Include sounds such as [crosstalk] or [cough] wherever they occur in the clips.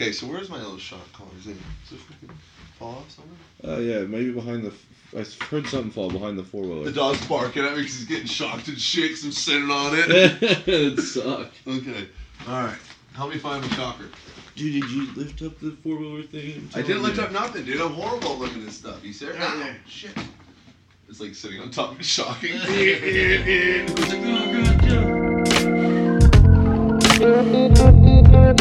Okay, so where's my little shot collar? Is it, does it fucking fall off somewhere? Uh, yeah, maybe behind the. I heard something fall behind the four wheeler. The dog's barking at me because he's getting shocked and shit 'cause I'm sitting on it. [laughs] it sucked. okay. All right. Help me find my shocker. Dude, did you lift up the four wheeler thing? I didn't lift up nothing, dude. I'm horrible at lifting this stuff. You serious? Ah, shit. It's like sitting on top of shocking. [laughs] It's like, oh god, Joe.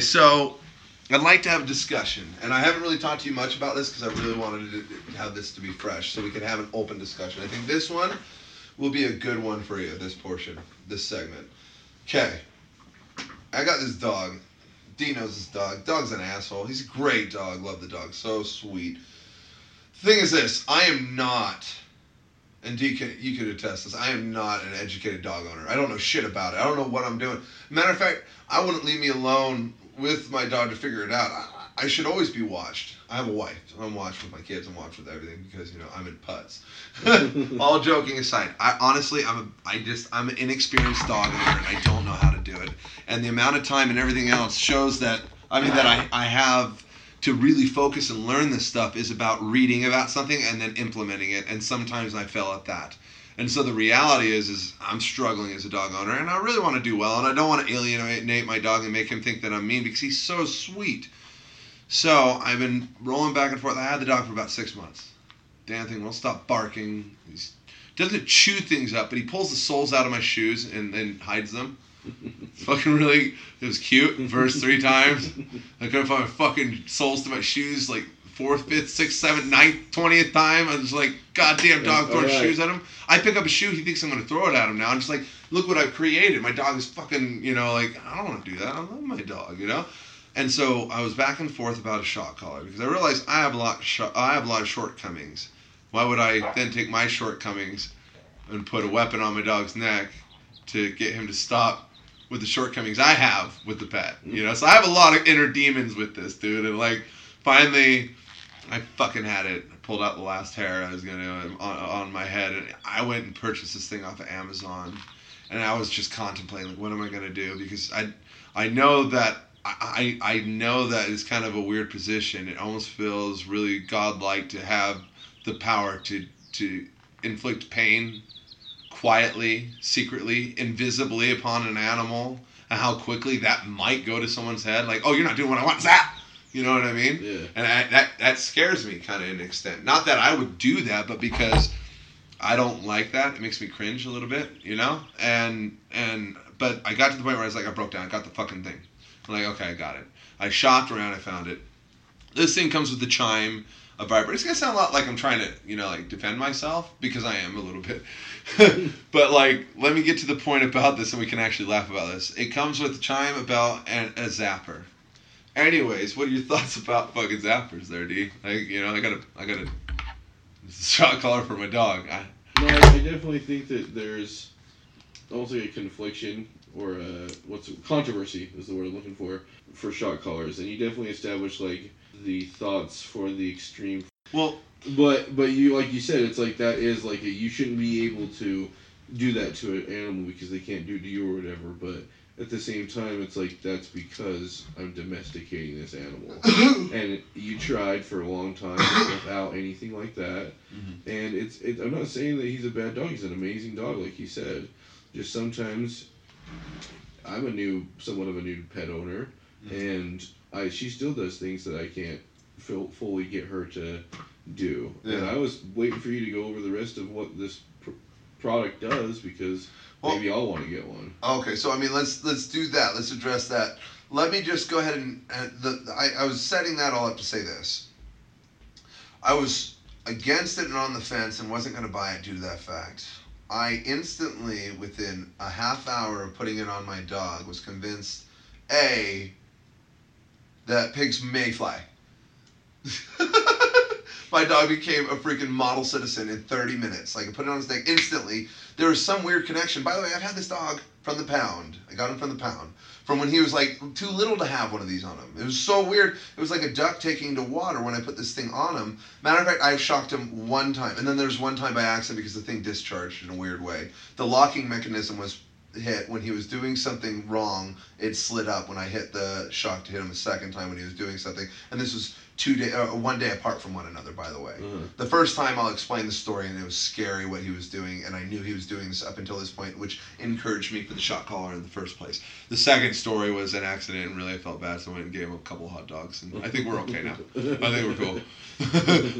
So I'd like to have a discussion, and I haven't really talked to you much about this because I really wanted to have this to be fresh, so we could have an open discussion. I think this one will be a good one for you. This portion, this segment. Okay, I got this dog. D knows this dog. Dog's an asshole. He's a great dog. Love the dog. So sweet. Thing is this: I am not, and D can you could attest this. I am not an educated dog owner. I don't know shit about it. I don't know what I'm doing. Matter of fact, I wouldn't leave me alone with my dog to figure it out. I, I should always be watched. I have a wife. I'm watched with my kids. I'm watched with everything because you know I'm in putts. [laughs] All joking aside, I honestly I'm a, I just I'm an inexperienced dog owner and I don't know how to do it. And the amount of time and everything else shows that I mean that I I have to really focus and learn this stuff is about reading about something and then implementing it. And sometimes I fail at that. And so the reality is, is I'm struggling as a dog owner, and I really want to do well, and I don't want to alienate my dog and make him think that I'm mean because he's so sweet. So I've been rolling back and forth. I had the dog for about six months. Damn thing won't stop barking. He doesn't chew things up, but he pulls the soles out of my shoes and then hides them. [laughs] fucking really, it was cute. Verse three times. I couldn't find my fucking soles to my shoes like fourth, fifth, sixth, seventh, ninth, twentieth time. I was like, goddamn dog throwing Alright. shoes at him. I pick up a shoe, he thinks I'm gonna throw it at him now. I'm just like, look what I've created. My dog is fucking, you know, like I don't want to do that. I love my dog, you know. And so I was back and forth about a shot collar because I realized I have a lot, sh- I have a lot of shortcomings. Why would I then take my shortcomings and put a weapon on my dog's neck to get him to stop with the shortcomings I have with the pet? You know, so I have a lot of inner demons with this dude, and like finally, I fucking had it. I pulled out the last hair I was gonna um, on, on my head, and I went and purchased this thing off of Amazon, and I was just contemplating like, what am I gonna do because I I know that. I, I I know that it's kind of a weird position. It almost feels really godlike to have the power to to inflict pain quietly, secretly, invisibly upon an animal, and how quickly that might go to someone's head. Like, oh, you're not doing what I want. Zap. You know what I mean? Yeah. And I, that that scares me kind of in extent. Not that I would do that, but because I don't like that. It makes me cringe a little bit, you know. And and but I got to the point where I was like, I broke down. I got the fucking thing. I'm like, okay, I got it. I shopped around. I found it. This thing comes with the chime, a vibrator. It's gonna sound a lot like I'm trying to, you know, like defend myself because I am a little bit. [laughs] but like, let me get to the point about this, and we can actually laugh about this. It comes with the chime, a bell, and a zapper. Anyways, what are your [laughs] thoughts about fucking zappers, there, D? Like, you know, I got a, I got a this is a shot collar for my dog. I, No, I definitely think that there's almost like a confliction or a what's controversy is the word I'm looking for for shot callers, and you definitely establish like the thoughts for the extreme. well, But but you like you said, it's like that is like a, you shouldn't be able to do that to an animal because they can't do it to you or whatever. But at the same time, it's like that's because I'm domesticating this animal, [coughs] and you tried for a long time without anything like that. Mhm. And it's it, I'm not saying that he's a bad dog. He's an amazing dog, like you said. Just sometimes I'm a new, somewhat of a new pet owner, Mhm. and I she still does things that I can't feel, fully get her to do. And I was waiting for you to go over the rest of what this pr- product does because Well- maybe I'll want to get one. Okay, so I mean, let's let's do that. Let's address that. Let me just go ahead and, uh, and the, I, I was setting that all up to say this. I was against it and on the fence and wasn't going to buy it due to that fact. I instantly, within a half hour of putting it on my dog, was convinced a that pigs may fly. [laughs] My dog became a freaking model citizen in 30 minutes. Like I put it on his neck instantly. There was some weird connection. By the way, I've had this dog from the pound. I got him from the pound. From when he was like too little to have one of these on him. It was so weird. It was like a duck taking to water when I put this thing on him. Matter of fact, I shocked him one time. And then there's one time by accident because the thing discharged in a weird way. The locking mechanism was hit when he was doing something wrong. It slid up when I hit the shock to hit him a second time when he was doing something. And this was two day, uh, one day apart from one another. By the way, Uh-huh. the first time I'll explain the story, and it was scary what he was doing, and I knew he was doing this up until this point, which encouraged me for the shot caller in the first place. The second story was an accident, and really I felt bad, so I went and gave him a couple of hot dogs, and I think we're okay now. I think we're cool. [laughs]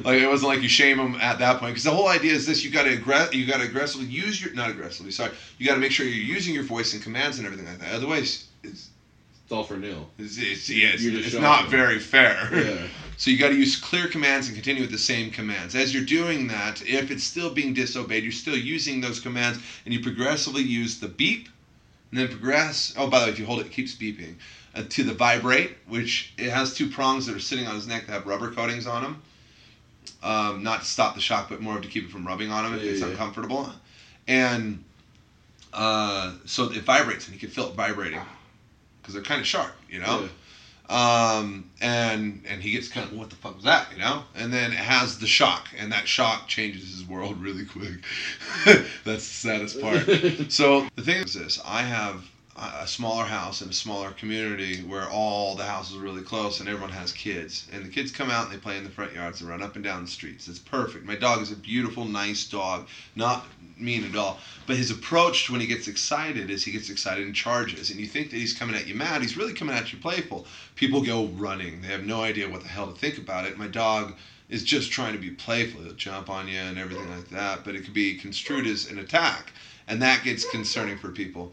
like it wasn't like you shame him at that point, because the whole idea is this: you got to aggress, you got to aggressively use your, not aggressively, sorry, you got to make sure you're using your voice and commands and everything like that. Otherwise, it's It's all for nil. it's, it's, yeah, it's, it's not them. very fair. Yeah. [laughs] So you got to use clear commands and continue with the same commands. As you're doing that, if it's still being disobeyed, you're still using those commands, and you progressively use the beep, and then progress. Oh, by the way, if you hold it, it keeps beeping. Uh, to the vibrate, which it has two prongs that are sitting on his neck that have rubber coatings on them. Um, not to stop the shock, but more to keep it from rubbing on him if Yeah, it's yeah. uncomfortable. And uh, so it vibrates, and he can feel it vibrating because they're kind of sharp, you know um, and and he gets kind of what the fuck was that, you know? And then it has the shock, and that shock changes his world [laughs] really quick. [laughs] That's the saddest part. [laughs] so the thing is this: I have a smaller house in a smaller community where all the houses are really close and everyone has kids, and the kids come out and they play in the front yards and run up and down the streets. It's perfect. My dog is a beautiful, nice dog, not mean at all. But his approach when he gets excited is he gets excited and charges, and you think that he's coming at you mad. He's really coming at you playful. People go running. They have no idea what the hell to think about it. My dog is just trying to be playful. He'll jump on you and everything like that, but it could be construed as an attack, and that gets concerning for people.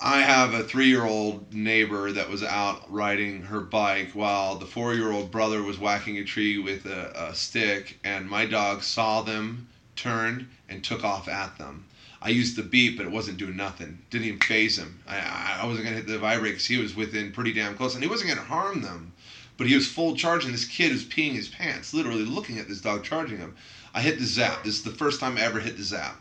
I have a three year old neighbor that was out riding her bike while the four year old brother was whacking a tree with a, a stick, and my dog saw them, turned, and took off at them. I used the beep, but it wasn't doing nothing. Didn't even phase him. I, I, wasn't going to hit the vibrate because he was within pretty damn close, and he wasn't going to harm them. But he was full charge, and this kid was peeing his pants, literally looking at this dog charging him. I hit the zap. This is the first time I ever hit the zap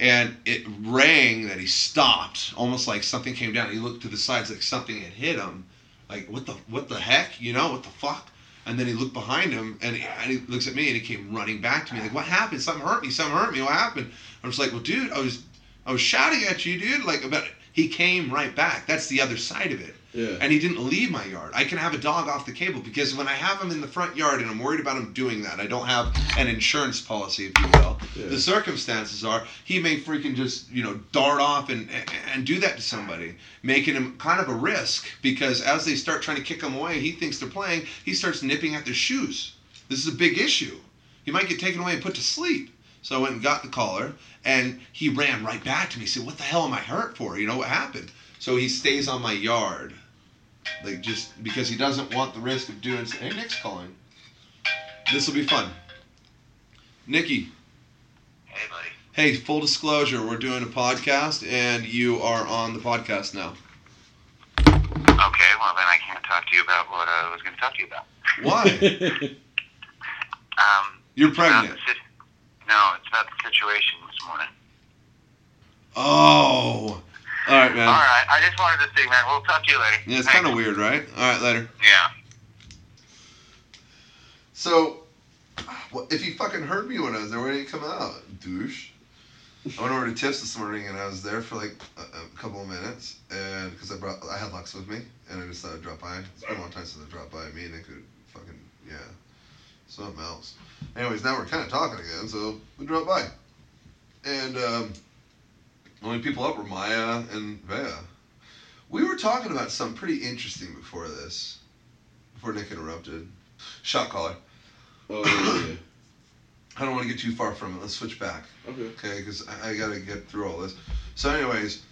and it rang that he stopped, almost like something came down. He looked to the sides like something had hit him. Like what the what the heck, you know, what the fuck? And then he looked behind him and he, and he looks at me and he came running back to me like, what happened? Something hurt me. Something hurt me. What happened? I was like, well, dude, I was I was shouting at you, dude. Like about he came right back. That's the other side of it Yeah. and he didn't leave my yard. I can have a dog off the cable because when I have him in the front yard and I'm worried about him doing that, I don't have an insurance policy, if you will. Yeah. The circumstances are he may freaking just you know dart off and and do that to somebody, making him kind of a risk because as they start trying to kick him away, he thinks they're playing. He starts nipping at their shoes. This is a big issue. He might get taken away and put to sleep. So I went and got the collar, and he ran right back to me. He said, "What the hell am I hurt for? You know what happened?" So he stays on my yard, like just because he doesn't want the risk of doing. Hey, Nick's calling. This will be fun. Nikki, Hey, buddy. hey, full disclosure, we're doing a podcast, and you are on the podcast now. Okay, well then I can't talk to you about what I was going to talk to you about. Why? [laughs] Um, You're pregnant. the sit- no, it's about the situation this morning. Oh. All right, man. All right, I just wanted to say, man, we'll talk to you later. Yeah, it's kind of weird, right? All right, later. Yeah. So, if you fucking heard me when I was there, why didn't you come out, douche? I went over to Tips this morning and I was there for like a, a couple of minutes, and because I brought I had Lux with me, and I just thought I'd drop by. It's been a long time since I dropped by. Me and Nick could fucking yeah, something else. Anyways, now we're kind of talking again, so we dropped by, and um, the only people up were Maya and Vea. We were talking about something pretty interesting before this, before Nick interrupted. Shot caller. oh yeah. [coughs] I don't want to get too far from it. Let's switch back, Okay. okay? Because I, I got to get through all this. So, anyways,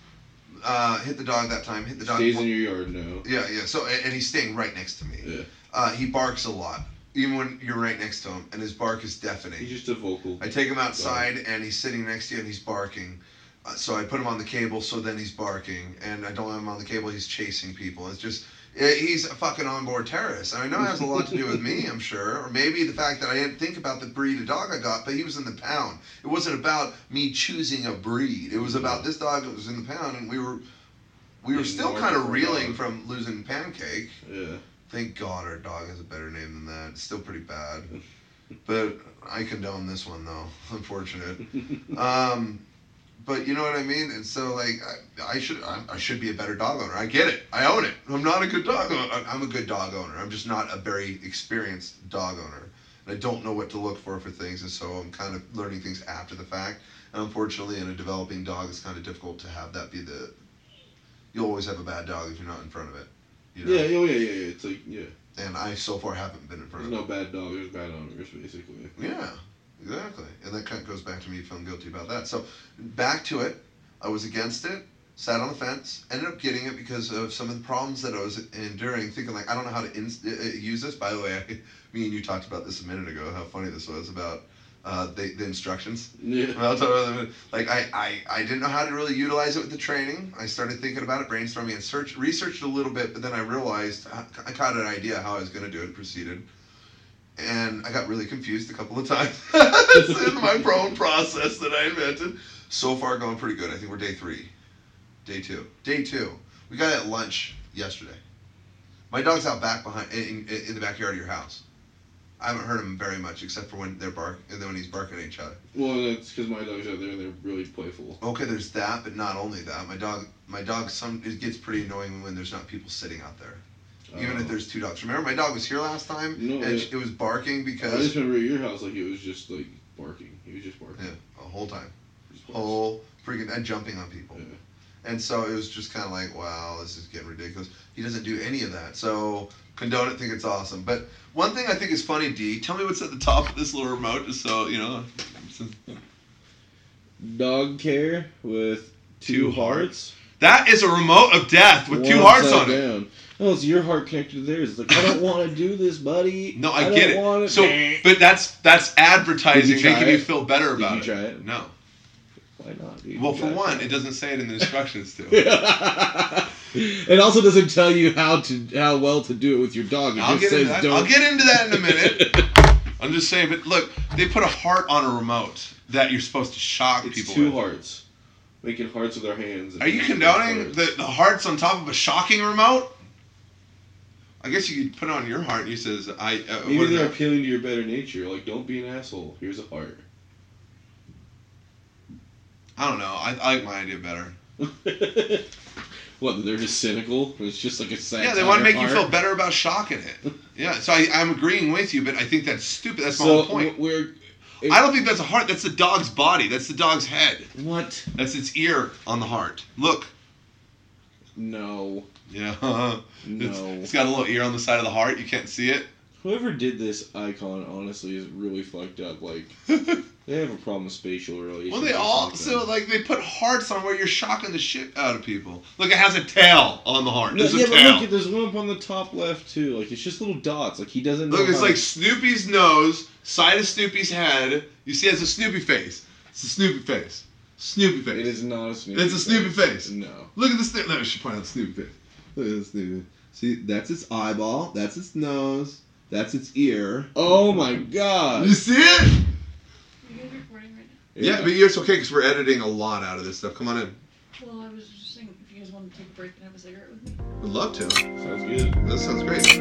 uh, hit the dog that time. Hit the dog. Stays in your yard now. yeah, yeah. So, and, and he's staying right next to me. Yeah. Uh, he barks a lot, even when you're right next to him, and his bark is deafening. He's just a vocal. I take him outside, and he's sitting next to you, and he's barking. Uh, so I put him on the cable, so then he's barking, and I don't have him on the cable. He's chasing people. It's just, Yeah, he's a fucking onboard terrorist. I know it has a lot to do with me, [laughs] I'm sure, or maybe the fact that I didn't think about the breed of dog I got. But he was in the pound. It wasn't about me choosing a breed. It was about this dog that was in the pound, and we were we were still kind of reeling from losing Pancake. Yeah. Thank God our dog has a better name than that. It's still pretty bad, [laughs] but I condone this one though. [laughs] Unfortunate. Um, but you know what I mean. And so like I, I should I, I should be a better dog owner. I get it. I own it. I'm not a good dog owner. I'm a good dog owner. I'm just not a very experienced dog owner. And I don't know what to look for for things, and so I'm kind of learning things after the fact. And unfortunately, in a developing dog, it's kind of difficult to have that be the. You'll always have a bad dog if you're not in front of it. You know? Yeah, oh yeah, yeah, yeah. It's like yeah. And I so far haven't been in front There's of it. no bad dog. There's bad owners, basically. Yeah, exactly. And that kind of goes back to me feeling guilty about that. So back to it. I was against it. Sat on the fence. Ended up getting it because of some of the problems that I was enduring. Thinking like I don't know how to in, uh, use this. By the way, I, [laughs] me and you talked about this a minute ago. How funny this was about uh, the the instructions. Yeah. Well, I'll tell you what, like I, I, I didn't know how to really utilize it with the training. I started thinking about it, brainstorming, and search researched a little bit, but then I realized I I got an idea how I was going to do it. Proceeded, and I got really confused a couple of times [laughs] in my [laughs] own process that I invented. So far, going pretty good. I think we're day three, day two, day two. We got at lunch yesterday. My dog's out back behind in, in, in the backyard of your house. I haven't heard him very much except for when they're bark and then when he's barking at each other. Well, that's because my dog's out there and they're really playful. Okay, there's that, but not only that. My dog, my dog, some it gets pretty annoying when there's not people sitting out there. Even Uh, if there's two dogs. Remember, my dog was here last time, No, and yeah. it was barking because. I just remember at your house, like it was just like barking. He was just barking. yeah, the whole time, whole freaking and jumping on people. Yeah. And so it was just kind of like, wow, this is getting ridiculous. He doesn't do any of that. So condone it, think it's awesome. But one thing I think is funny, D. Tell me what's at the top of this little remote, just so you know. Dog care with Two two hearts. That is a remote of death with two hearts on it. Down. Oh, it's your heart connected to theirs. It's like I don't want to do this, buddy. [laughs] No, I, don't get want it. So, but that's that's advertising, Did you making me it? feel better Did about you it. try it? No. why not, dude? Well, You for one, try it doesn't say it in the [laughs] instructions to. [laughs] it also doesn't tell you how to how well to do it with your dog. It I'll just get into says that. don't. I'll get into that in a minute. I'm just saying, but look, they put a heart on a remote that you're supposed to shock it's people two with. hearts, making hearts with their hands. Are you condoning the, the hearts on top of a shocking remote? I guess you could put it on your heart and you says, I. Uh, Maybe they're that? appealing to your better nature. Like, don't be an asshole. Here's a heart. I don't know. I, I like my idea better. [laughs] what? They're just cynical. It's just like a sad. Yeah, they want to make you feel better about shocking it. [laughs] Yeah, so I, I'm agreeing with you, but I think that's stupid. That's my So whole point. we're. I don't think that's a heart. That's the dog's body. That's the dog's head. What? That's its ear on the heart. Look. No. Yeah. It's, [laughs] No. it's got a little ear on the side of the heart. You can't see it. Whoever did this icon, honestly, is really fucked up. Like, [laughs] they have a problem with spatial relations. well, they all so like they put hearts on where you're shocking the shit out of people. Look, it has a tail on the heart. There's yeah, a but tail. look, there's one up on the top left too. Like it's just little dots. Like he doesn't. Look, it's like to- Snoopy's nose, side of Snoopy's head. You see, it has a Snoopy face. It's a Snoopy face. Snoopy face. It is not a Snoopy. It's a Snoopy face. No. Look at this thing. No, I should point out the Snoopy face. Look at this Snoopy. See, that's its eyeball. That's its nose. That's its ear. Oh my god. You see it? Are you guys recording right now? Yeah, but it's okay because we're editing a lot out of this stuff. Come on in. Well, I was just saying, if you guys want to take a break and have a cigarette with me. We'd love to. sounds good. That sounds great.